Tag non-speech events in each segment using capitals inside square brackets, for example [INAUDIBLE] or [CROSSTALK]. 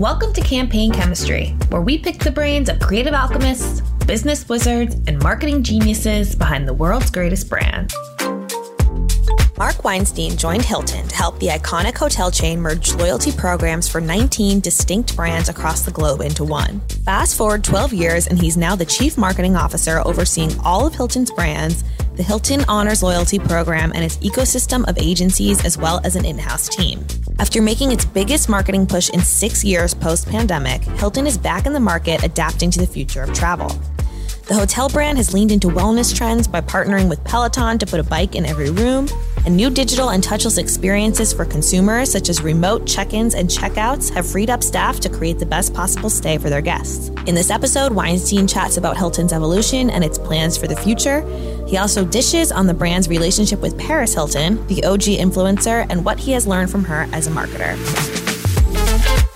Welcome to Campaign Chemistry, where we pick the brains of creative alchemists, business wizards, and marketing geniuses behind the world's greatest brands. Mark Weinstein joined Hilton to help the iconic hotel chain merge loyalty programs for 19 distinct brands across the globe into one. Fast forward 12 years, and he's now the chief marketing officer overseeing all of Hilton's brands, the Hilton Honors Loyalty Program, and its ecosystem of agencies, as well as an in house team. After making its biggest marketing push in six years post pandemic, Hilton is back in the market adapting to the future of travel. The hotel brand has leaned into wellness trends by partnering with Peloton to put a bike in every room, and new digital and touchless experiences for consumers, such as remote check ins and checkouts, have freed up staff to create the best possible stay for their guests. In this episode, Weinstein chats about Hilton's evolution and its plans for the future. He also dishes on the brand's relationship with Paris Hilton, the OG influencer, and what he has learned from her as a marketer.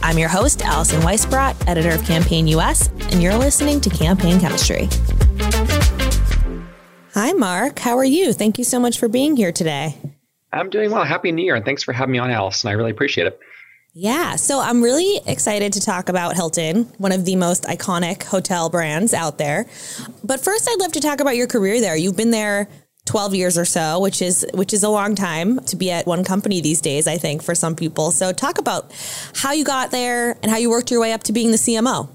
I'm your host, Allison Weisbrot, editor of Campaign US, and you're listening to Campaign Chemistry. Hi, Mark. How are you? Thank you so much for being here today. I'm doing well. Happy New Year, and thanks for having me on, Allison. I really appreciate it. Yeah, so I'm really excited to talk about Hilton, one of the most iconic hotel brands out there. But first, I'd love to talk about your career there. You've been there 12 years or so, which is which is a long time to be at one company these days, I think, for some people. So talk about how you got there and how you worked your way up to being the CMO.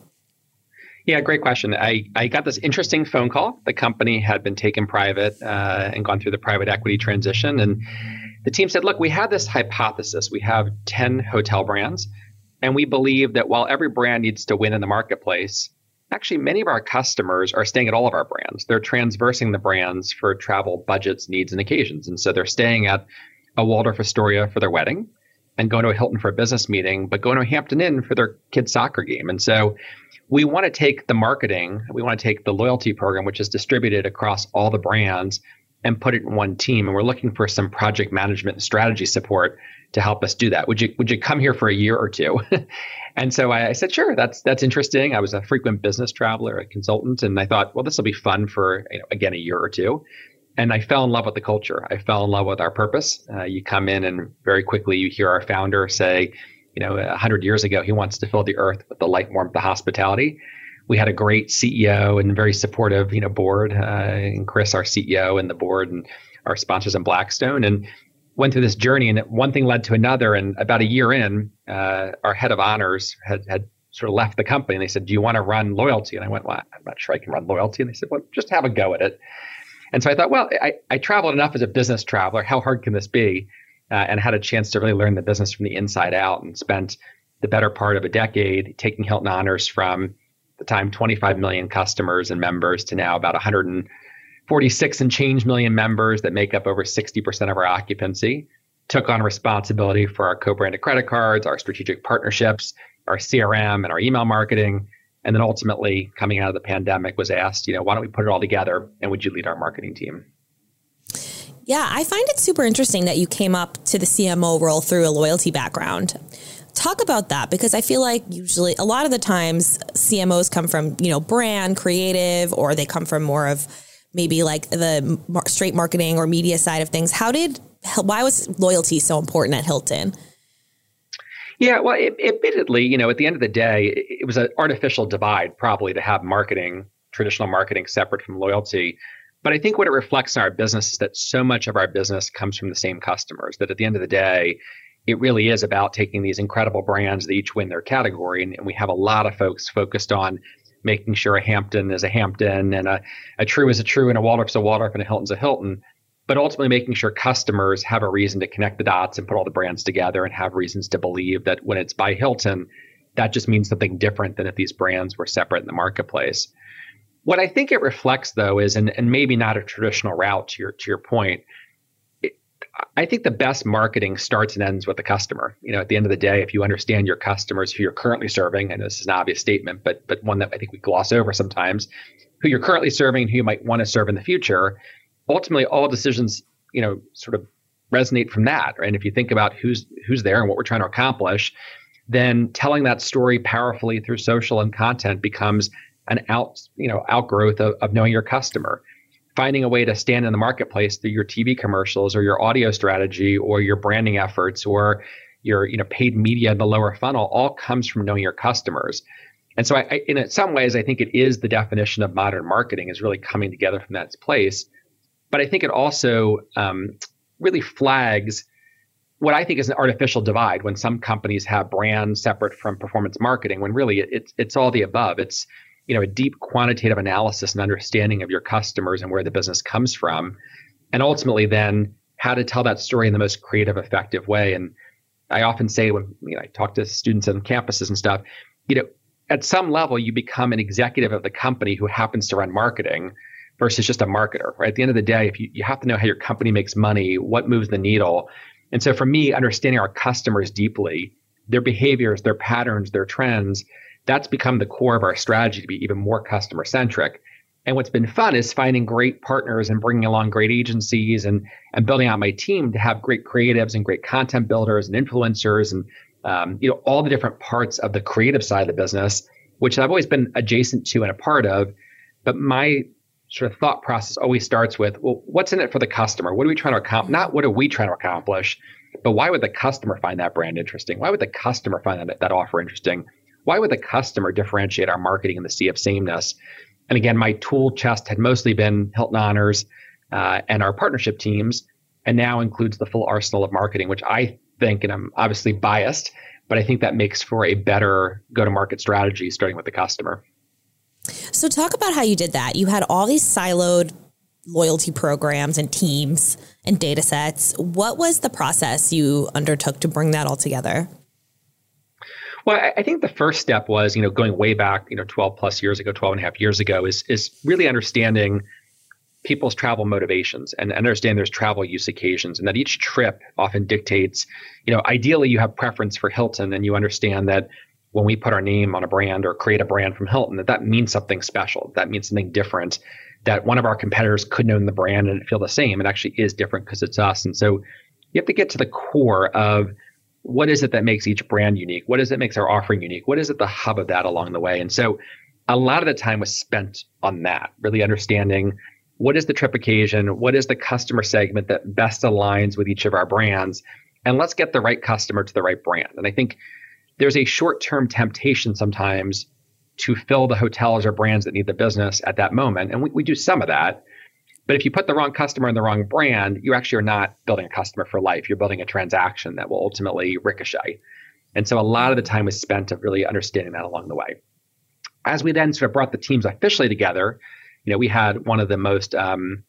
Yeah, great question. I, I got this interesting phone call. The company had been taken private uh, and gone through the private equity transition. And the team said, look, we had this hypothesis. We have 10 hotel brands, and we believe that while every brand needs to win in the marketplace, actually many of our customers are staying at all of our brands. They're transversing the brands for travel budgets, needs, and occasions. And so they're staying at a Waldorf Astoria for their wedding and going to a Hilton for a business meeting, but going to a Hampton Inn for their kid's soccer game. And so we want to take the marketing, we want to take the loyalty program, which is distributed across all the brands, and put it in one team. And we're looking for some project management and strategy support to help us do that. Would you would you come here for a year or two? [LAUGHS] and so I, I, said, sure, that's that's interesting. I was a frequent business traveler, a consultant, and I thought, well, this will be fun for you know, again a year or two. And I fell in love with the culture. I fell in love with our purpose. Uh, you come in and very quickly you hear our founder say, you know, a hundred years ago, he wants to fill the earth with the light, warmth, the hospitality. We had a great CEO and very supportive, you know, board, uh, and Chris, our CEO, and the board, and our sponsors in Blackstone, and went through this journey. And one thing led to another. And about a year in, uh, our head of honors had had sort of left the company, and they said, "Do you want to run loyalty?" And I went, "Well, I'm not sure I can run loyalty." And they said, "Well, just have a go at it." And so I thought, well, I, I traveled enough as a business traveler. How hard can this be? Uh, and had a chance to really learn the business from the inside out and spent the better part of a decade taking Hilton Honors from the time 25 million customers and members to now about 146 and change million members that make up over 60% of our occupancy. Took on responsibility for our co branded credit cards, our strategic partnerships, our CRM, and our email marketing. And then ultimately, coming out of the pandemic, was asked, you know, why don't we put it all together and would you lead our marketing team? Yeah, I find it super interesting that you came up to the CMO role through a loyalty background. Talk about that because I feel like usually a lot of the times CMOs come from, you know, brand, creative, or they come from more of maybe like the straight marketing or media side of things. How did, why was loyalty so important at Hilton? Yeah, well, it, admittedly, you know, at the end of the day, it was an artificial divide probably to have marketing, traditional marketing separate from loyalty. But I think what it reflects in our business is that so much of our business comes from the same customers that at the end of the day, it really is about taking these incredible brands that each win their category. And, and we have a lot of folks focused on making sure a Hampton is a Hampton and a, a Tru is a Tru and a Waldorf's a Waldorf and a Hilton's a Hilton. But ultimately making sure customers have a reason to connect the dots and put all the brands together and have reasons to believe that when it's by Hilton, that just means something different than if these brands were separate in the marketplace. What I think it reflects, though, is and, and maybe not a traditional route to your to your point. It, I think the best marketing starts and ends with the customer. You know, at the end of the day, if you understand your customers who you're currently serving, and this is an obvious statement, but but one that I think we gloss over sometimes, who you're currently serving, who you might want to serve in the future, ultimately all decisions, you know, sort of resonate from that. Right? And if you think about who's who's there and what we're trying to accomplish, then telling that story powerfully through social and content becomes an out you know outgrowth of, of knowing your customer finding a way to stand in the marketplace through your tv commercials or your audio strategy or your branding efforts or your you know paid media, in the lower funnel, all comes from knowing your customers. And so, I, I, in some ways, I think it is the definition of modern marketing is really coming together from that place. But I think it also um, really flags what I think is an artificial divide when some companies have brands separate from performance marketing, when really it, it's it's all the above. It's you know a deep quantitative analysis and understanding of your customers and where the business comes from, and ultimately then how to tell that story in the most creative, effective way. And I often say when you know, I talk to students on campuses and stuff, you know, at some level you become an executive of the company who happens to run marketing versus just a marketer. Right? At the end of the day, if you, you have to know how your company makes money, what moves the needle. And so for me, understanding our customers deeply, their behaviors, their patterns, their trends, that's become the core of our strategy to be even more customer centric. And what's been fun is finding great partners and bringing along great agencies and and building out my team to have great creatives and great content builders and influencers and um, you know all the different parts of the creative side of the business, which I've always been adjacent to and a part of. But my sort of thought process always starts with, well, what's in it for the customer? What are we trying to accomplish? Not what are we trying to accomplish, but why would the customer find that brand interesting? Why would the customer find that, that offer interesting? Why would the customer differentiate our marketing in the sea of sameness? And again, my tool chest had mostly been Hilton Honors uh, and our partnership teams, and now includes the full arsenal of marketing, which I think, and I'm obviously biased, but I think that makes for a better go to market strategy starting with the customer. So, talk about how you did that. You had all these siloed loyalty programs and teams and data sets. What was the process you undertook to bring that all together? Well, I think the first step was, you know, going way back, you know, 12 plus years ago, 12 and a half years ago, is is really understanding people's travel motivations and understand there's travel use occasions and that each trip often dictates, you know, ideally you have preference for Hilton and you understand that when we put our name on a brand or create a brand from Hilton, that that means something special. That means something different. That one of our competitors could own the brand and feel the same. It actually is different because it's us. And so you have to get to the core of what is it that makes each brand unique? What is it makes our offering unique? What is it the hub of that along the way? And so a lot of the time was spent on that, really understanding what is the trip occasion, what is the customer segment that best aligns with each of our brands, and let's get the right customer to the right brand. And I think there's a short-term temptation sometimes to fill the hotels or brands that need the business at that moment, and we, we do some of that. But if you put the wrong customer in the wrong brand, you actually are not building a customer for life. You're building a transaction that will ultimately ricochet. And so a lot of the time was spent of really understanding that along the way. As we then sort of brought the teams officially together, you know, we had one of the most um,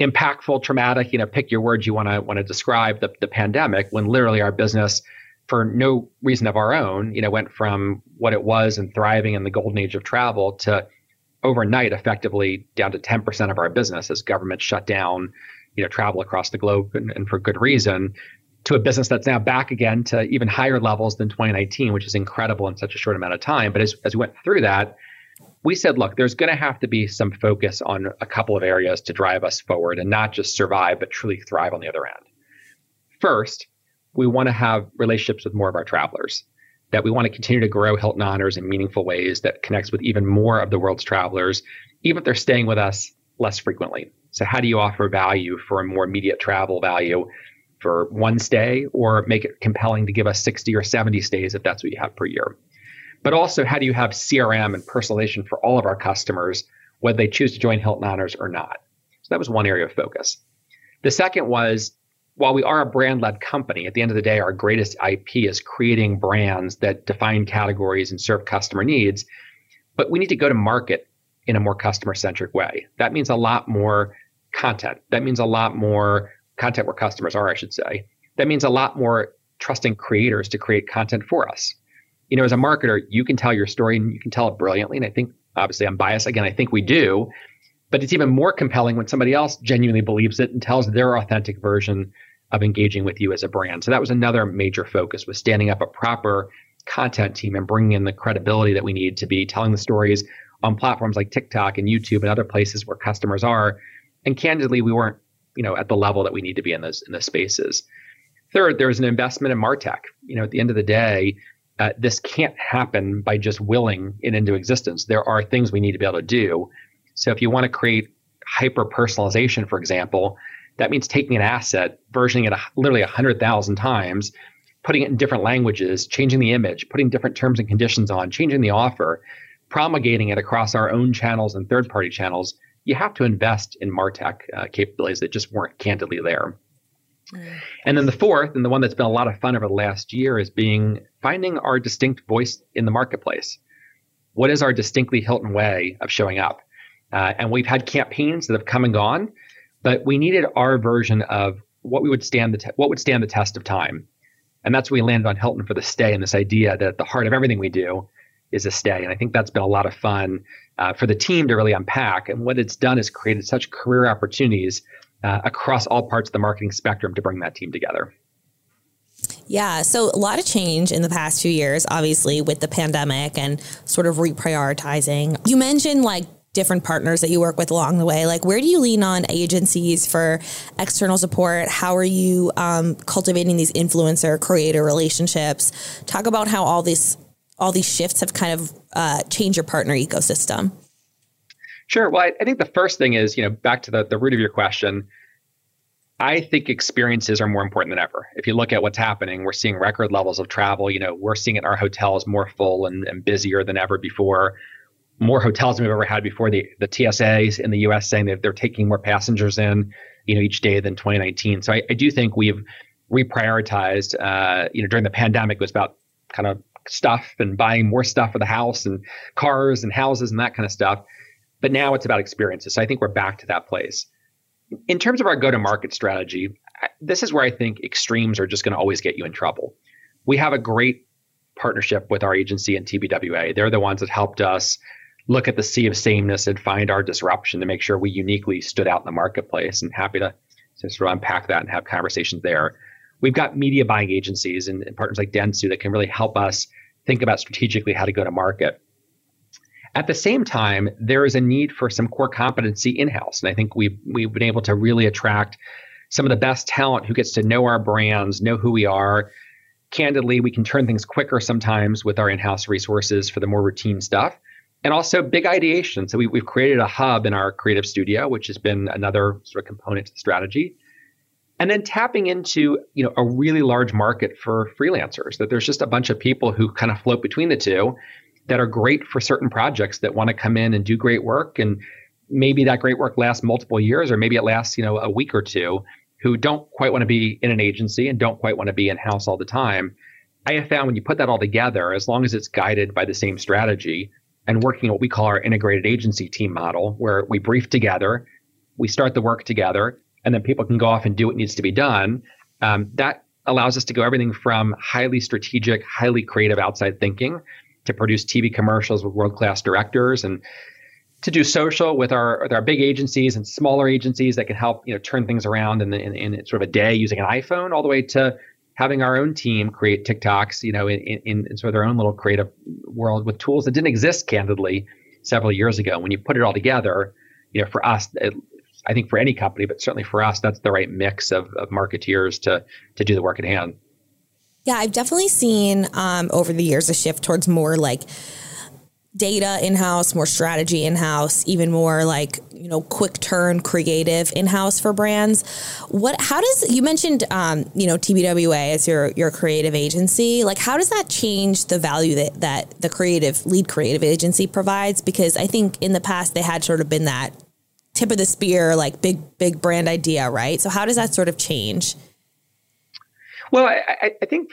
impactful, traumatic, you know, pick your words you want to want to describe the, the pandemic when literally our business for no reason of our own, you know, went from what it was and thriving in the golden age of travel to overnight effectively down to 10% of our business as government shut down you know travel across the globe and, and, for good reason to a business that's now back again to even higher levels than 2019 which is incredible in such a short amount of time. But as, as we went through that we said look there's going to have to be some focus on a couple of areas to drive us forward and not just survive but truly thrive on the other end. First we want to have relationships with more of our travelers that we want to continue to grow Hilton Honors in meaningful ways that connects with even more of the world's travelers, even if they're staying with us less frequently. So, how do you offer value for a more immediate travel value for one stay or make it compelling to give us 60 or 70 stays if that's what you have per year? But also, how do you have CRM and personalization for all of our customers, whether they choose to join Hilton Honors or not? So, that was one area of focus. The second was while we are a brand led company, at the end of the day, our greatest IP is creating brands that define categories and serve customer needs. But we need to go to market in a more customer centric way. That means a lot more content. That means a lot more content where customers are, I should say. That means a lot more trusting creators to create content for us. You know, as a marketer, you can tell your story and you can tell it brilliantly. And I think, obviously, I'm biased. Again, I think we do. But it's even more compelling when somebody else genuinely believes it and tells their authentic version of engaging with you as a brand. So that was another major focus was standing up a proper content team and bringing in the credibility that we need to be telling the stories on platforms like TikTok and YouTube and other places where customers are. And candidly, we weren't, you know, at the level that we need to be in those in those spaces. Third, there was an investment in Martech. You know, at the end of the day, uh, this can't happen by just willing it into existence. There are things we need to be able to do. So if you want to create hyper personalization, for example, that means taking an asset, versioning it a, literally 100,000 times, putting it in different languages, changing the image, putting different terms and conditions on, changing the offer, promulgating it across our own channels and third party channels, you have to invest in MarTech uh, capabilities that just weren't candidly there. Mm. And then the fourth, and the one that's been a lot of fun over the last year, is being finding our distinct voice in the marketplace. What is our distinctly Hilton way of showing up? Uh, and we've had campaigns that have come and gone, but we needed our version of what we would stand the te- what would stand the test of time. And that's where we landed on Hilton for the stay and this idea that at the heart of everything we do is a stay. And I think that's been a lot of fun uh, for the team to really unpack. And what it's done is created such career opportunities uh, across all parts of the marketing spectrum to bring that team together. Yeah, so a lot of change in the past few years, obviously, with the pandemic and sort of reprioritizing. You mentioned like different partners that you work with along the way? Like where do you lean on agencies for external support? How are you um, cultivating these influencer creator relationships? Talk about how all these all these shifts have kind of uh, changed your partner ecosystem. Sure. Well I, I, think the first thing is you know back to the, the root of your question I think experiences are more important than ever. If you look at what's happening, we're seeing record levels of travel. You know, we're seeing it in our hotels more full and, and busier than ever before more hotels than we've ever had before. The the TSAs in the U.S. saying that they're taking more passengers in, you know, each day than 2019. So I, I do think we've reprioritized. Uh, you know, during the pandemic, it was about kind of stuff and buying more stuff for the house and cars and houses and that kind of stuff. But now it's about experiences. So I think we're back to that place. In terms of our go-to-market strategy, this is where I think extremes are just going to always get you in trouble. We have a great partnership with our agency and TBWA. They're the ones that helped us look at the sea of sameness and find our disruption to make sure we uniquely stood out in the marketplace. And happy to, sort of unpack that and have conversations there. We've got media buying agencies and, and partners like Dentsu that can really help us think about strategically how to go to market. At the same time, there is a need for some core competency in house. And I think we've, we've been able to really attract some of the best talent who gets to know our brands, know who we are. Candidly, we can turn things quicker sometimes with our in house resources for the more routine stuff and also big ideation. So we, have created a hub in our creative studio, which has been another sort of component to the strategy. And then tapping into you know a really large market for freelancers. That there's just a bunch of people who kind of float between the two, that are great for certain projects that want to come in and do great work, and maybe that great work lasts multiple years, or maybe it lasts you know a week or two. Who don't quite want to be in an agency and don't quite want to be in house all the time. I have found when you put that all together, as long as it's guided by the same strategy, and working what we call our integrated agency team model, where we brief together, we start the work together, and then people can go off and do what needs to be done. Um, that allows us to go everything from highly strategic, highly creative outside thinking to produce TV commercials with world class directors and to do social with our with our big agencies and smaller agencies that can help you know turn things around in, in, in sort of a day using an iPhone all the way to having our own team create TikToks, you know, in, in, in, sort of their own little creative world with tools that didn't exist candidly several years ago. When you put it all together, you know, for us, it, I think for any company, but certainly for us, that's the right mix of, of marketeers to to do the work at hand. Yeah, I've definitely seen um, over the years a shift towards more like data in house, more strategy in house, even more like you know quick turn creative in house for brands. What? How does you mentioned um, you know TBWA as your your creative agency? Like how does that change the value that that the creative lead creative agency provides? Because I think in the past they had sort of been that tip of the spear, like big big brand idea, right? So how does that sort of change? Well, I, I think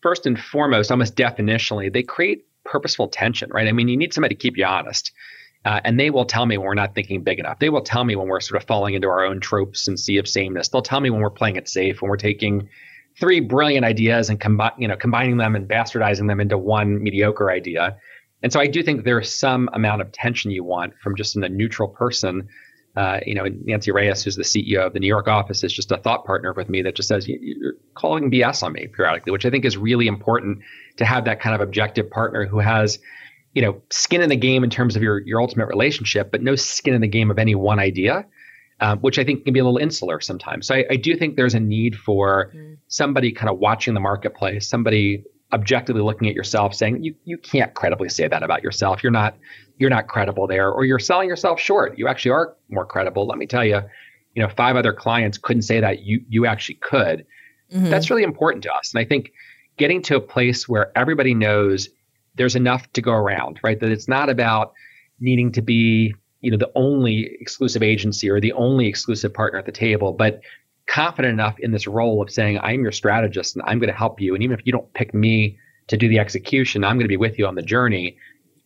first and foremost, almost definitionally, they create purposeful tension, right? I mean, you need somebody to keep you honest. Uh, and they will tell me when we're not thinking big enough. They will tell me when we're sort of falling into our own tropes and sea of sameness. They'll tell me when we're playing it safe, when we're taking three brilliant ideas and combi- you know combining them and bastardizing them into one mediocre idea. And so I do think there's some amount of tension you want from just a neutral person. Uh, you know, Nancy Reyes, who's the CEO of the New York office, is just a thought partner with me that just says you're calling BS on me periodically, which I think is really important to have that kind of objective partner who has you know skin in the game in terms of your your ultimate relationship but no skin in the game of any one idea um, which i think can be a little insular sometimes so i, I do think there's a need for mm. somebody kind of watching the marketplace somebody objectively looking at yourself saying you you can't credibly say that about yourself. You're not you're not credible there or you're selling yourself short. You actually are more credible. Let me tell you you know five other clients couldn't say that you you actually could. Mm-hmm. that's really important to us. And i think getting to a place where everybody knows there's enough to go around, right? That it's not about needing to be, you know, the only exclusive agency or the only exclusive partner at the table, but confident enough in this role of saying, I'm your strategist and I'm going to help you. And even if you don't pick me to do the execution, I'm going to be with you on the journey.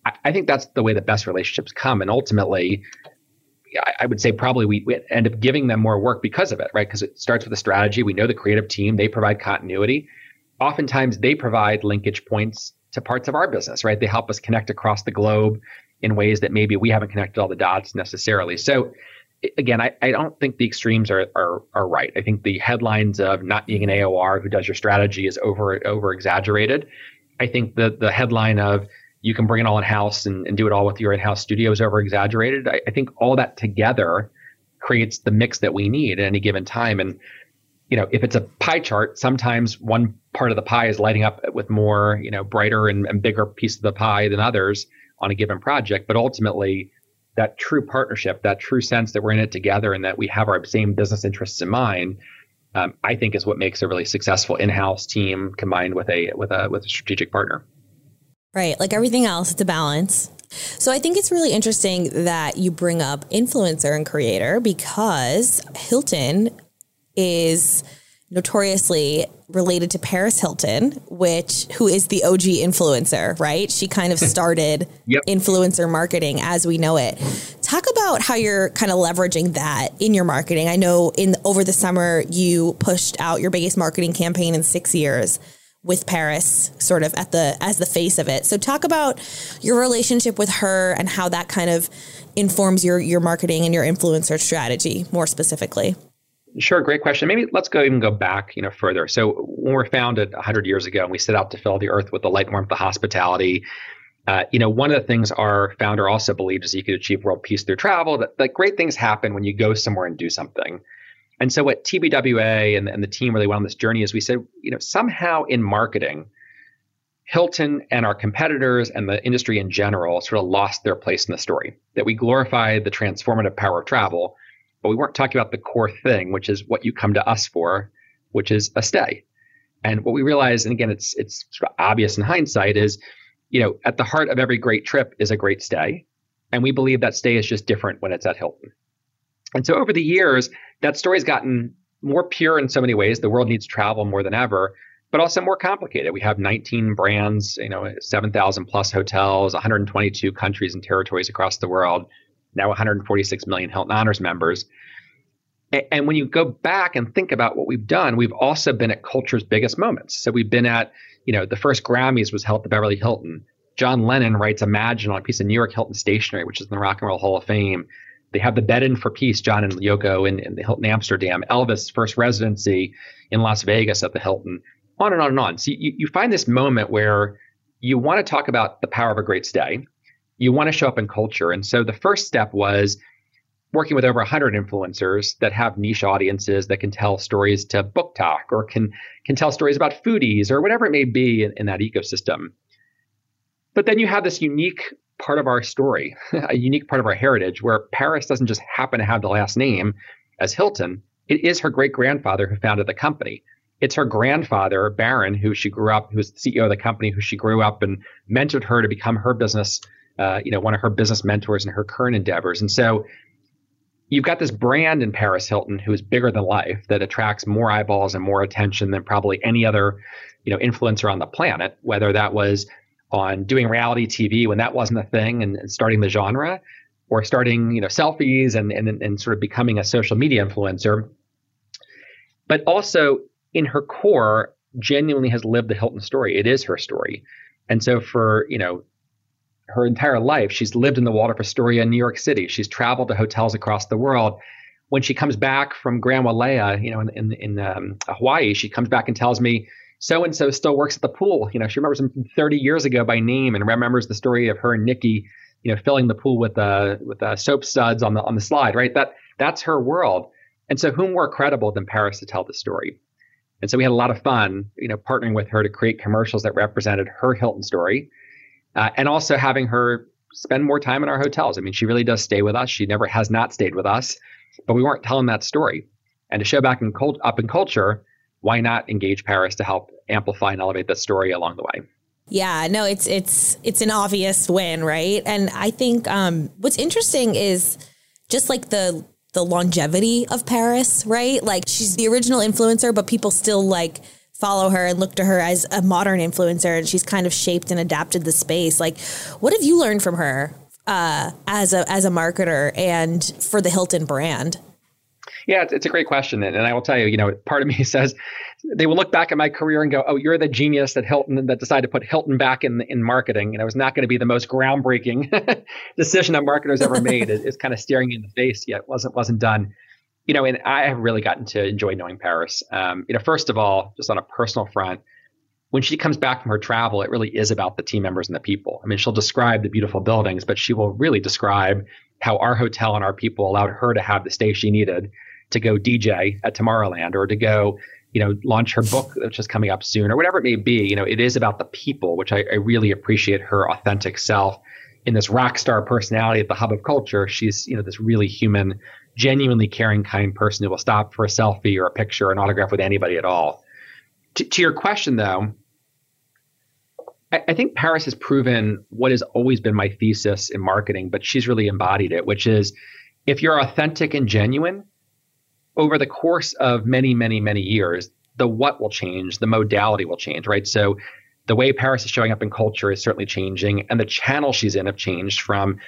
I, I think that's the way the best relationships come. And ultimately, I, I would say probably we, we, end up giving them more work because of it, right? Because it starts with a strategy. We know the creative team, they provide continuity. Oftentimes, they provide linkage points to parts of our business, right? They help us connect across the globe in ways that maybe we haven't connected all the dots necessarily. So, again, I, I don't think the extremes are, are are right. I think the headlines of not being an AOR who does your strategy is over over exaggerated. I think the the headline of you can bring it all in house and, and do it all with your in house studio is over exaggerated. I, I think all that together creates the mix that we need at any given time. And you know, if it's a pie chart, sometimes one part of the pie is lighting up with more, you know, brighter and, and bigger piece of the pie than others on a given project. But ultimately, that true partnership, that true sense that we're in it together and that we have our same business interests in mind, um, I think is what makes a really successful in-house team combined with a with a with a strategic partner. Right, like everything else, it's a balance. So I think it's really interesting that you bring up influencer and creator because Hilton is notoriously related to Paris Hilton, which who is the OG influencer, right? She kind of [LAUGHS] started yep. influencer marketing as we know it. Talk about how you're kind of leveraging that in your marketing. I know in over the summer you pushed out your biggest marketing campaign in 6 years with Paris sort of at the as the face of it. So talk about your relationship with her and how that kind of informs your your marketing and your influencer strategy more specifically. Sure, great question. Maybe let's go even go back, you know, further. So when we were founded 100 years ago, and we set out to fill the earth with the light, warmth, the hospitality. Uh, you know, one of the things our founder also believed is you could achieve world peace through travel. That, that great things happen when you go somewhere and do something. And so what TBWA and, and the team really went on this journey is we said, you know, somehow in marketing, Hilton and our competitors and the industry in general sort of lost their place in the story. That we glorified the transformative power of travel, but we weren't talking about the core thing, which is what you come to us for, which is a stay. And what we realized, and again, it's it's sort of obvious in hindsight, is you know at the heart of every great trip is a great stay, and we believe that stay is just different when it's at Hilton. And so over the years, that story's gotten more pure in so many ways. The world needs travel more than ever, but also more complicated. We have 19 brands, you know, 7,000 plus hotels, 122 countries and territories across the world now 146 million Hilton Honors members. And when you go back and think about what we've done, we've also been at culture's biggest moments. So we've been at, you know, the first Grammys was held at the Beverly Hilton. John Lennon writes Imagine on a piece of New York Hilton stationery, which is in the Rock and Roll Hall of Fame. They have the Bed in for Peace, John and Yoko in, in the Hilton Amsterdam. Elvis' first residency in Las Vegas at the Hilton. On and on and on. So you, you find this moment where you want to talk about the power of a great stay you want to show up in culture. And so the first step was working with over 100 influencers that have niche audiences that can tell stories to book talk or can can tell stories about foodies or whatever it may be in, in that ecosystem. But then you have this unique part of our story, [LAUGHS] a unique part of our heritage, where Paris doesn't just happen to have the last name as Hilton. It is her great grandfather who founded the company. It's her grandfather, Barron, who she grew up, who was the CEO of the company, who she grew up and mentored her to become her business uh, you know, one of her business mentors in her current endeavors. And so you've got this brand in Paris Hilton who is bigger than life that attracts more eyeballs and more attention than probably any other, you know, influencer on the planet, whether that was on doing reality TV when that wasn't a thing and, and starting the genre or starting, you know, selfies and, and, and sort of becoming a social media influencer. But also in her core, genuinely has lived the Hilton story. It is her story. And so for, you know, her entire life. She's lived in the Waldorf Astoria in New York City. She's traveled to hotels across the world. When she comes back from Grand Wailea, you know, in in, in um, Hawaii, she comes back and tells me so and so still works at the pool. You know, she remembers him from 30 years ago by name and remembers the story of her and Nicky, you know, filling the pool with uh, with uh, soap suds on the on the slide. Right, that that's her world. And so, who more credible than Paris to tell the story? And so we had a lot of fun, you know, partnering with her to create commercials that represented her Hilton story uh, and also having her spend more time in our hotels. I mean, she really does stay with us. She never has not stayed with us, but we weren't telling that story. And to show back in cult, up in culture, why not engage Paris to help amplify and elevate the story along the way? Yeah, no, it's it's it's an obvious win, right? And I think um, what's interesting is just like the the longevity of Paris, right? Like she's the original influencer, but people still like follow her and look to her as a modern influencer, and she's kind of shaped and adapted the space. Like, what have you learned from her uh, as a as a marketer and for the Hilton brand? Yeah, it's, it's, a great question. And, I will tell you, you know, part of me [LAUGHS] says they will look back at my career and go, oh, you're the genius that Hilton that decided to put Hilton back in in marketing. And it was not going to be the most groundbreaking [LAUGHS] decision a marketer's ever made. It, it's kind of staring in the face yet. wasn't wasn't done. You know, and I have really gotten to enjoy knowing Paris. Um, you know, first of all, just on a personal front, when she comes back from her travel, it really is about the team members and the people. I mean, she'll describe the beautiful buildings, but she will really describe how our hotel and our people allowed her to have the stay she needed to go DJ at Tomorrowland or to go, you know, launch her book, which is coming up soon, or whatever it may be. You know, it is about the people, which I, I really appreciate her authentic self in this rock star personality at the hub of culture. She's, you know, this really human, genuinely caring, kind person who will stop for a selfie or a picture or an autograph with anybody at all. to, to your question, though, I think Paris has proven what has always been my thesis in marketing, but she's really embodied it, which is if you're authentic and genuine, over the course of many, many, many years, the what will change, the modality will change, right? So the way Paris is showing up in culture is certainly changing, and the channel she's in have changed from,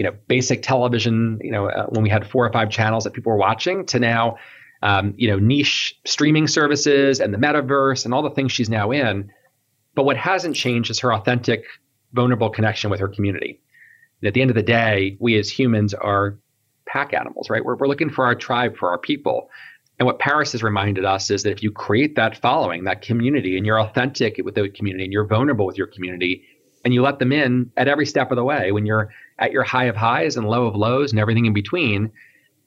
you know, basic television, you know, uh, when we had four or five channels that people were watching, to now, um, you know, niche streaming services and the metaverse and all the things she's now in. But what hasn't changed is her authentic, vulnerable connection with her community. And at the end of the day, we as humans are pack animals, right? We're, we're looking for our tribe, for our people. And what Paris has reminded us is that if you create that following, that community, and you're authentic with the community and you're vulnerable with your community, and you let them in at every step of the way, when you're at your high of highs and low of lows and everything in between,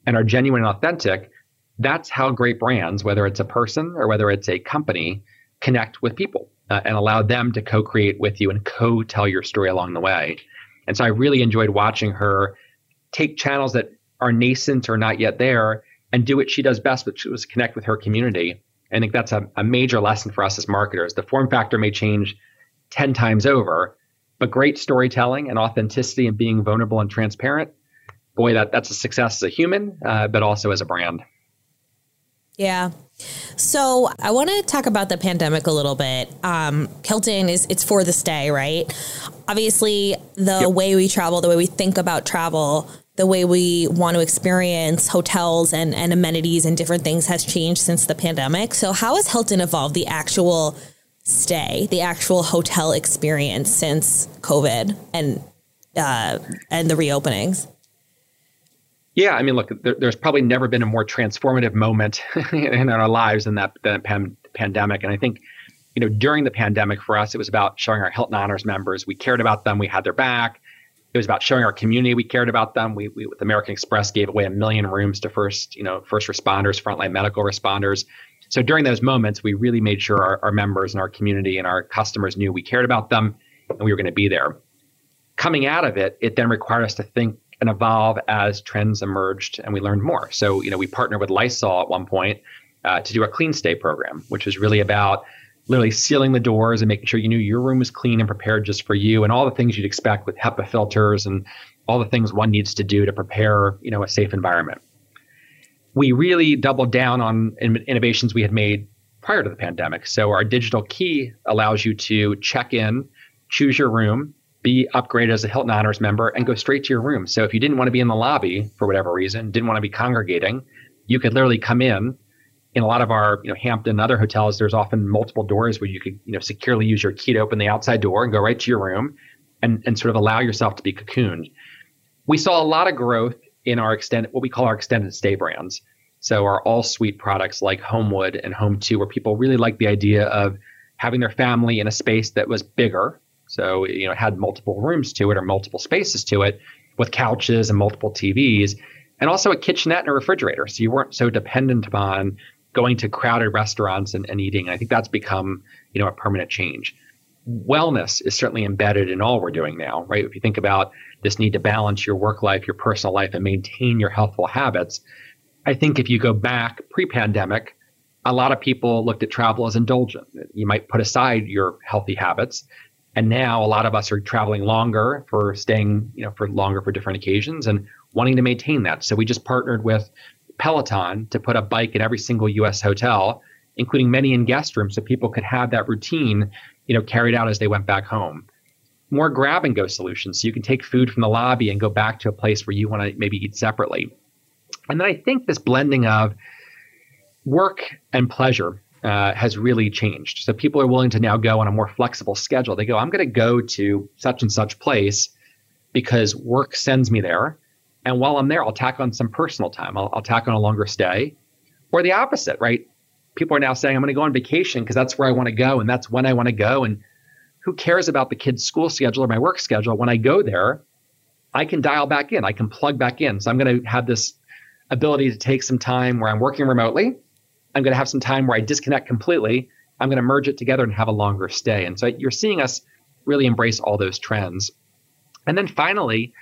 and are genuine and authentic, that's how great brands, whether it's a person or whether it's a company, connect with people uh, and allow them to co create with you and co tell your story along the way. And so I really enjoyed watching her take channels that are nascent or not yet there and do what she does best, which was connect with her community. I think that's a, a major lesson for us as marketers. The form factor may change 10 times over, but great storytelling and authenticity and being vulnerable and transparent, boy, that, that's a success as a human, uh, but also as a brand. Yeah. So I want to talk about the pandemic a little bit. Um, Hilton is it's for the stay, right? Obviously, the yep. way we travel, the way we think about travel, the way we want to experience hotels and, and amenities and different things has changed since the pandemic. So, how has Hilton evolved the actual stay, the actual hotel experience since COVID and uh, and the reopenings? Yeah, I mean, look, there, there's probably never been a more transformative moment [LAUGHS] in our lives than that than pan- pandemic, and I think you know during the pandemic for us, it was about showing our Hilton Honors members we cared about them, we had their back it was about showing our community we cared about them. We, we with American Express gave away a million rooms to first, you know, first responders, frontline medical responders. So during those moments, we really made sure our, our members and our community and our customers knew we cared about them and we were going to be there. Coming out of it, it then required us to think and evolve as trends emerged and we learned more. So, you know, we partnered with Lysol at one point uh, to do a clean stay program, which was really about literally sealing the doors and making sure you knew your room was clean and prepared just for you and all the things you'd expect with HEPA filters and all the things one needs to do to prepare, you know, a safe environment. We really doubled down on innovations we had made prior to the pandemic. So our digital key allows you to check in, choose your room, be upgraded as a Hilton Honors member, and go straight to your room. So if you didn't want to be in the lobby for whatever reason, didn't want to be congregating, you could literally come in, in a lot of our you know Hampton and other hotels, there's often multiple doors where you could you know securely use your key to open the outside door and go right to your room, and and sort of allow yourself to be cocooned. We saw a lot of growth in our extended what we call our extended stay brands. So our all suite products like Homewood and Home2, where people really like the idea of having their family in a space that was bigger. So you know had multiple rooms to it or multiple spaces to it with couches and multiple TVs and also a kitchenette and a refrigerator. So you weren't so dependent upon going to crowded restaurants and, and eating. I think that's become, you know, a permanent change. Wellness is certainly embedded in all we're doing now, right? If you think about this need to balance your work life, your personal life, and maintain your healthful habits, I think if you go back pre-pandemic, a lot of people looked at travel as indulgent. You might put aside your healthy habits. And now a lot of us are traveling longer for staying, you know, for longer for different occasions and wanting to maintain that. So we just partnered with Peloton to put a bike in every single US hotel, including many in guest rooms so people could have that routine, you know, carried out as they went back home. More grab and go solutions. So you can take food from the lobby and go back to a place where you want to maybe eat separately. And then I think this blending of work and pleasure uh, has really changed. So people are willing to now go on a more flexible schedule. They go, I'm going to go to such and such place because work sends me there. And while I'm there, I'll tack on some personal time. I'll, I'll tack on a longer stay. Or the opposite, right? People are now saying, I'm going to go on vacation because that's where I want to go and that's when I want to go. And who cares about the kid's school schedule or my work schedule? When I go there, I can dial back in, I can plug back in. So I'm going to have this ability to take some time where I'm working remotely I'm going to have some time where I disconnect completely. I'm going to merge it together and have a longer stay. And so you're seeing us really embrace all those trends. And then finally,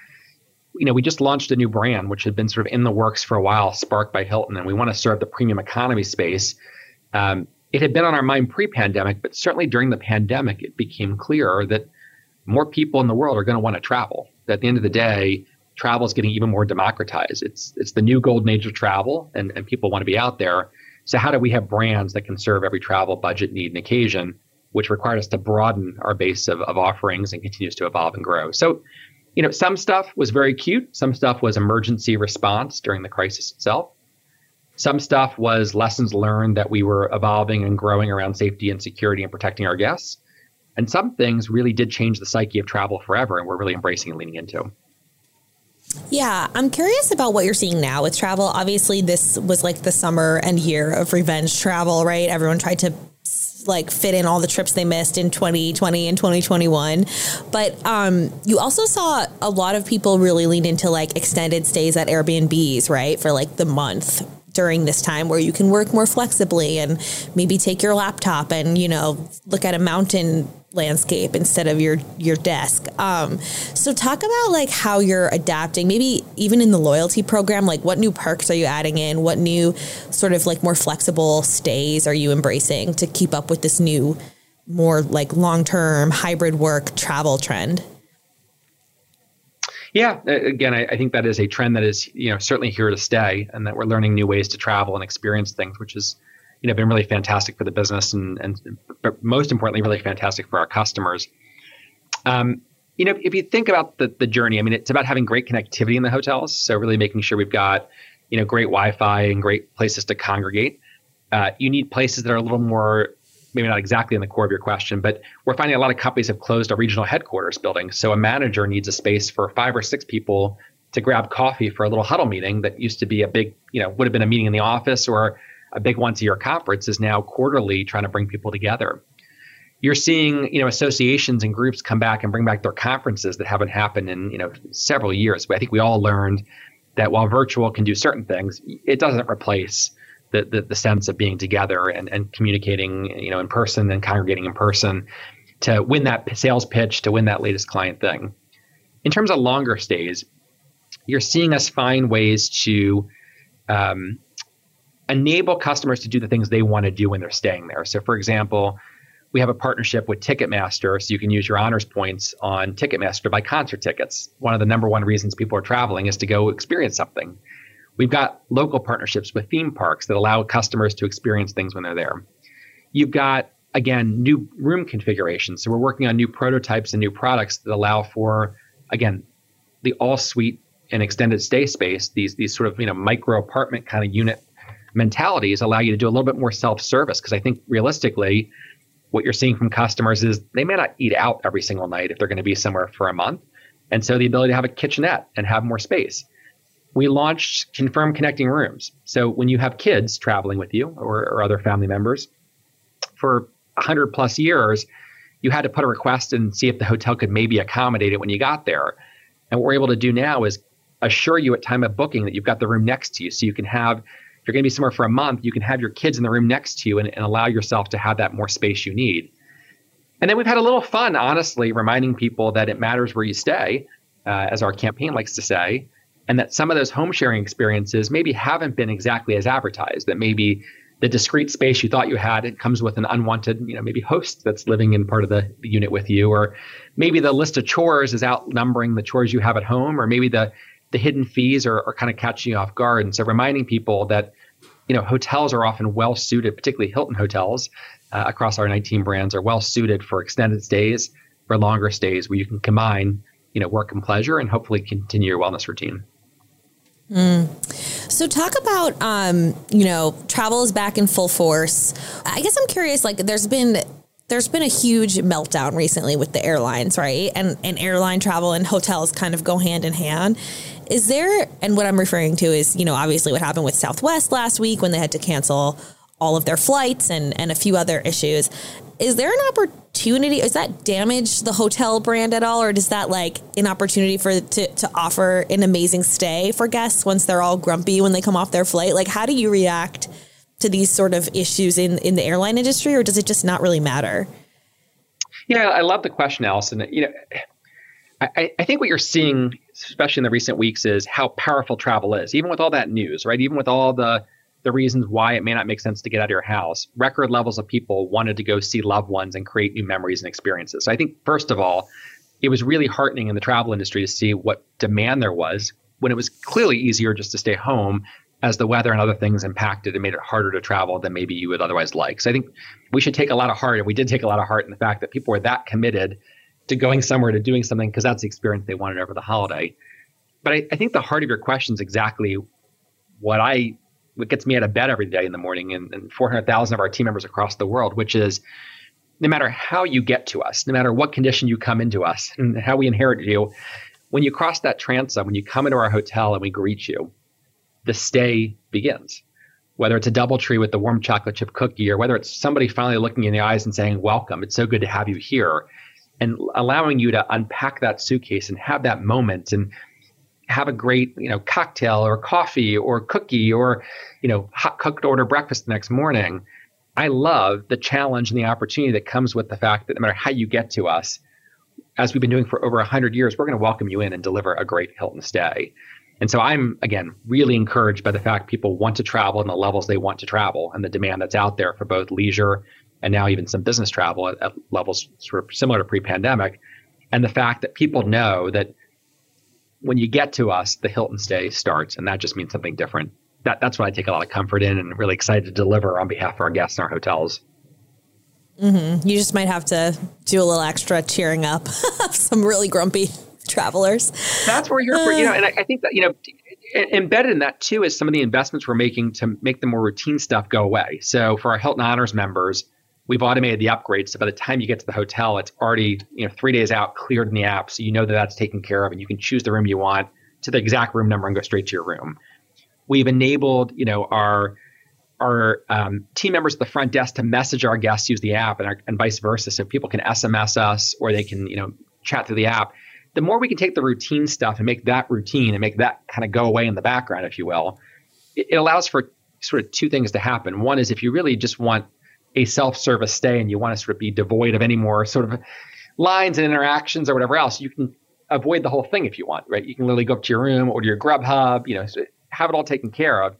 you know, we just launched a new brand, which had been sort of in the works for a while, Spark by Hilton, and we want to serve the premium economy space. Um, it had been on our mind pre-pandemic, but certainly during the pandemic, it became clearer that more people in the world are going to want to travel. At the end of the day, travel is getting even more democratized. It's it's the new golden age of travel, and, and people want to be out there. So how do we have brands that can serve every travel budget need and occasion, which required us to broaden our base of, of offerings and continues to evolve and grow. So, you know, some stuff was very cute. Some stuff was emergency response during the crisis itself. Some stuff was lessons learned that we were evolving and growing around safety and security and protecting our guests. And some things really did change the psyche of travel forever, and we're really embracing and leaning into. Yeah, I'm curious about what you're seeing now with travel. Obviously, this was like the summer and year of revenge travel, right? Everyone tried to like fit in all the trips they missed in 2020 and 2021 but um, you also saw a lot of people really lean into like extended stays at airbnbs right for like the month during this time where you can work more flexibly and maybe take your laptop and you know look at a mountain landscape instead of your your desk. Um, so talk about like how you're adapting, maybe even in the loyalty program, like what new perks are you adding in? What new sort of like more flexible stays are you embracing to keep up with this new, more like long term hybrid work travel trend? Yeah, again, I, I, think that is a trend that is you know certainly here to stay, and that we're learning new ways to travel and experience things, which is you know been really fantastic for the business and and but most importantly really fantastic for our customers. Um, you know if you think about the, the journey i mean it's about having great connectivity in the hotels. So really making sure we've got you know great wi-fi and great places to congregate. Uh, you need places that are a little more maybe not exactly in the core of your question but we're finding a lot of companies have closed a regional headquarters building so a manager needs a space for five or six people to grab coffee for a little huddle meeting that used to be a big you know would have been a meeting in the office or a big once a year conference is now quarterly trying to bring people together. You're seeing, you know, associations and groups come back and bring back their conferences that haven't happened in, you know, several years. But I think we all learned that while virtual can do certain things, it doesn't replace the, the, the sense of being together and, and communicating, you know, in person and congregating in person to win that sales pitch, to win that latest client thing. In terms of longer stays, you're seeing us find ways to um, enable customers to do the things they want to do when they're staying there. So, for example, we have a partnership with Ticketmaster, so you can use your honors points on Ticketmaster to buy concert tickets. One of the number one reasons people are traveling is to go experience something. We've got local partnerships with theme parks that allow customers to experience things when they're there. You've got, again, new room configurations. So we're working on new prototypes and new products that allow for, again, the all suite and extended stay space, these, these sort of you know micro apartment kind of unit mentalities allow you to do a little bit more self-service because I think realistically what you're seeing from customers is they may not eat out every single night if they're going to be somewhere for a month. And so the ability to have a kitchenette and have more space. We launched Confirm connecting rooms. So when you have kids traveling with you or, or other family members for 100 plus years, you had to put a request and see if the hotel could maybe accommodate it when you got there. And what we're able to do now is assure you at time of booking that you've got the room next to you so you can have if you're going to be somewhere for a month, you can have your kids in the room next to you and, and allow yourself to have that more space you need. And then we've had a little fun, honestly, reminding people that it matters where you stay, uh, as our campaign likes to say, and that some of those home sharing experiences maybe haven't been exactly as advertised, that maybe the discrete space you thought you had it comes with an unwanted you know maybe host that's living in part of the, unit with you or maybe the list of chores is outnumbering the chores you have at home or maybe the the hidden fees are, are kind of catching you off guard. And so reminding people that you know hotels are often well suited particularly hilton hotels uh, across our 19 brands are well suited for extended stays for longer stays where you can combine you know work and pleasure and hopefully continue your wellness routine Mm. So talk about um, you know, travel is back in full force. I guess I'm curious like there's been there's been a huge meltdown recently with the airlines, right? And and airline travel and hotels kind of go hand in hand. Is there and what I'm referring to is, you know, obviously what happened with Southwest last week when they had to cancel all of their flights and and a few other issues. Is there an opportunity? Does that damage the hotel brand at all, or does that like an opportunity for to to offer an amazing stay for guests once they're all grumpy when they come off their flight? Like, how do you react to these sort of issues in in the airline industry, or does it just not really matter? Yeah, I love the question, Allison. You know, I, I think what you're seeing, especially in the recent weeks, is how powerful travel is. Even with all that news, right? Even with all the the reasons why it may not make sense to get out of your house. Record levels of people wanted to go see loved ones and create new memories and experiences. So I think, first of all, it was really heartening in the travel industry to see what demand there was when it was clearly easier just to stay home as the weather and other things impacted and made it harder to travel than maybe you would otherwise like. So I think we should take a lot of heart, and we did take a lot of heart in the fact that people were that committed to going somewhere to doing something because that's the experience they wanted over the holiday. But I, I think the heart of your question is exactly what I what gets me out of bed every day in the morning and, and 400,000 of our team members across the world, which is no matter how you get to us, no matter what condition you come into us and how we inherit you, when you cross that transom, when you come into our hotel and we greet you, the stay begins. Whether it's a DoubleTree with the warm chocolate chip cookie or whether it's somebody finally looking in the eyes and saying, Welcome, it's so good to have you here, and allowing you to unpack that suitcase and have that moment and have a great you know cocktail or coffee or cookie or you know hot cooked order breakfast the next morning i love the challenge and the opportunity that comes with the fact that no matter how you get to us as we've been doing for over 100 years we're going to welcome you in and deliver a great hilton stay. And so i'm again really encouraged by the fact people want to travel and the levels they want to travel and the demand that's out there for both leisure and now even some business travel at, at levels sort of similar to pre-pandemic. And the fact that people know that when you get to us, the Hilton stay starts, and that just means something different. That, that's what I take a lot of comfort in and really excited to deliver on behalf of our guests in our hotels. Mm-hmm. You just might have to do a little extra cheering up [LAUGHS] some really grumpy travelers. That's where you're, for, you know, and I, I think that, you know, embedded in that too is some of the investments we're making to make the more routine stuff go away. So for our Hilton Honors members, we've automated the upgrades. So by the time you get to the hotel, it's already you know three days out, cleared in the app, so you know that that's taken care of, and you can choose the room you want to the exact room number and go straight to your room. We've enabled you know our our um, team members at the front desk to message our guests use the app and, our, and vice versa, so people can SMS us or they can you know chat through the app. The more we can take the routine stuff and make that routine and make that kind of go away in the background, if you will, it, it allows for sort of two things to happen. One is if you really just want a self-service stay and you want to sort of be devoid of any more sort of lines and interactions or whatever else, you can avoid the whole thing if you want, right? You can literally go up to your room or to your Grubhub, you know, have it all taken care of.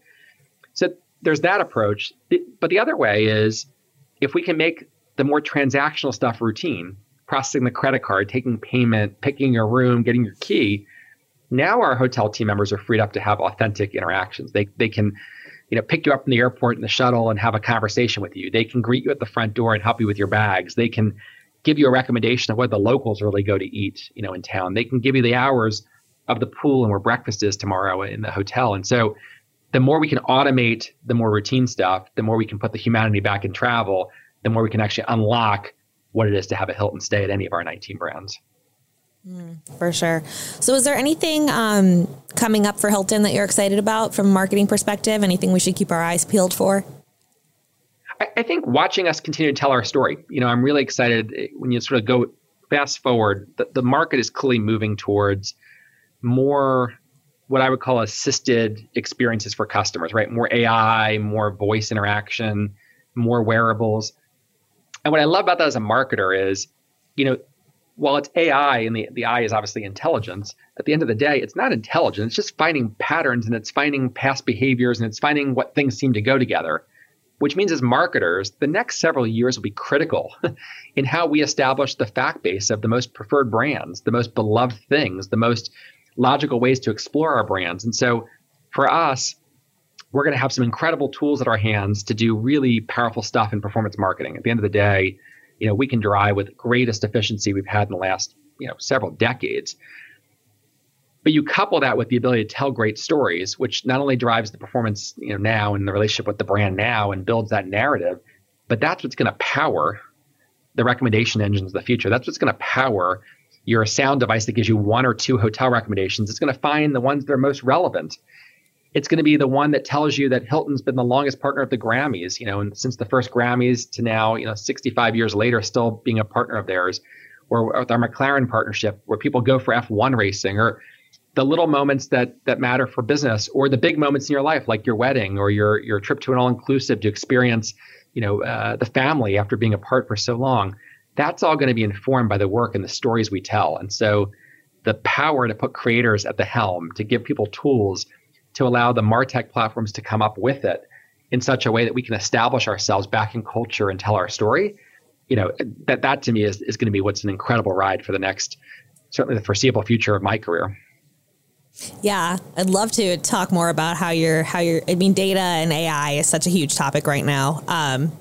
So there's that approach. But the other way is if we can make the more transactional stuff routine, processing the credit card, taking payment, picking your room, getting your key, now our hotel team members are freed up to have authentic interactions. They they can you know, pick you up from the airport in the shuttle and have a conversation with you. They can greet you at the front door and help you with your bags. They can give you a recommendation of where the locals really go to eat, you know, in town. They can give you the hours of the pool and where breakfast is tomorrow in the hotel. And so the more we can automate the more routine stuff, the more we can put the humanity back in travel, the more we can actually unlock what it is to have a Hilton stay at any of our 19 brands. For sure. So, is there anything um, coming up for Hilton that you're excited about from a marketing perspective? Anything we should keep our eyes peeled for? I, I think watching us continue to tell our story. You know, I'm really excited eh, when you sort of go fast forward. The, the market is clearly moving towards more what I would call assisted experiences for customers, right? More AI, more voice interaction, more wearables. And what I love about that as a marketer is, you know, while it's AI and the, the I is obviously intelligence, at the end of the day, it's not intelligence. It's just finding patterns and it's finding past behaviors and it's finding what things seem to go together. which means as marketers, the next several years will be critical [LAUGHS] in how we establish the fact base of the most preferred brands, the most beloved things, the most logical ways to explore our brands. And so for us, we're going to have some incredible tools at our hands to do really powerful stuff in performance marketing. At the end of the day, you know, we can drive with greatest efficiency we've had in the last, you know, several decades. But you couple that with the ability to tell great stories, which not only drives the performance, you know, now and the relationship with the brand now and builds that narrative, but that's what's going to power the recommendation engines of the future. That's what's going to power your sound device that gives you one or two hotel recommendations. It's going to find the ones that are most relevant. It's going to be the one that tells you that Hilton's been the longest partner of the Grammys, you know, and since the first Grammys to now, you know, 65 years later, still being a partner of theirs, or with our McLaren partnership, where people go for F1 racing, or the little moments that that matter for business, or the big moments in your life, like your wedding or your your trip to an all-inclusive to experience, you know, uh, the family after being apart for so long that's all going to be informed by the work and the stories we tell. And so the power to put creators at the helm, to give people tools to allow the Martech platforms to come up with it in such a way that we can establish ourselves back in culture and tell our story, you know, that that to me is, is going to be what's an incredible ride for the next, certainly the foreseeable future of my career. Yeah, I'd love to talk more about how you're how you're. I mean, data and AI is such a huge topic right now. Um,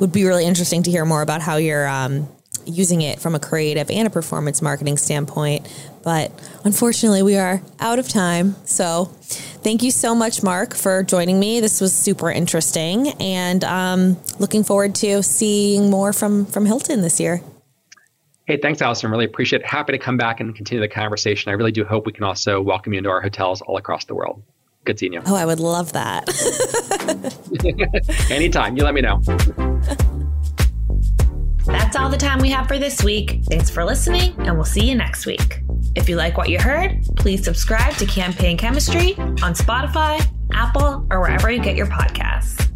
would be really interesting to hear more about how you're um, using it from a creative and a performance marketing standpoint. But unfortunately, we are out of time. So thank you so much, Mark, for joining me. This was super interesting, and um, looking forward to seeing more from from Hilton this year. Hey, thanks, Allison. Really appreciate it. Happy to come back and continue the conversation. I really do hope we can also welcome you into our hotels all across the world. Good seeing you. Oh, I would love that. [LAUGHS] [LAUGHS] Anytime. You let me know. [LAUGHS] That's all the time we have for this week. Thanks for listening, and we'll see you next week. If you like what you heard, please subscribe to Campaign Chemistry on Spotify, Apple, or wherever you get your podcasts.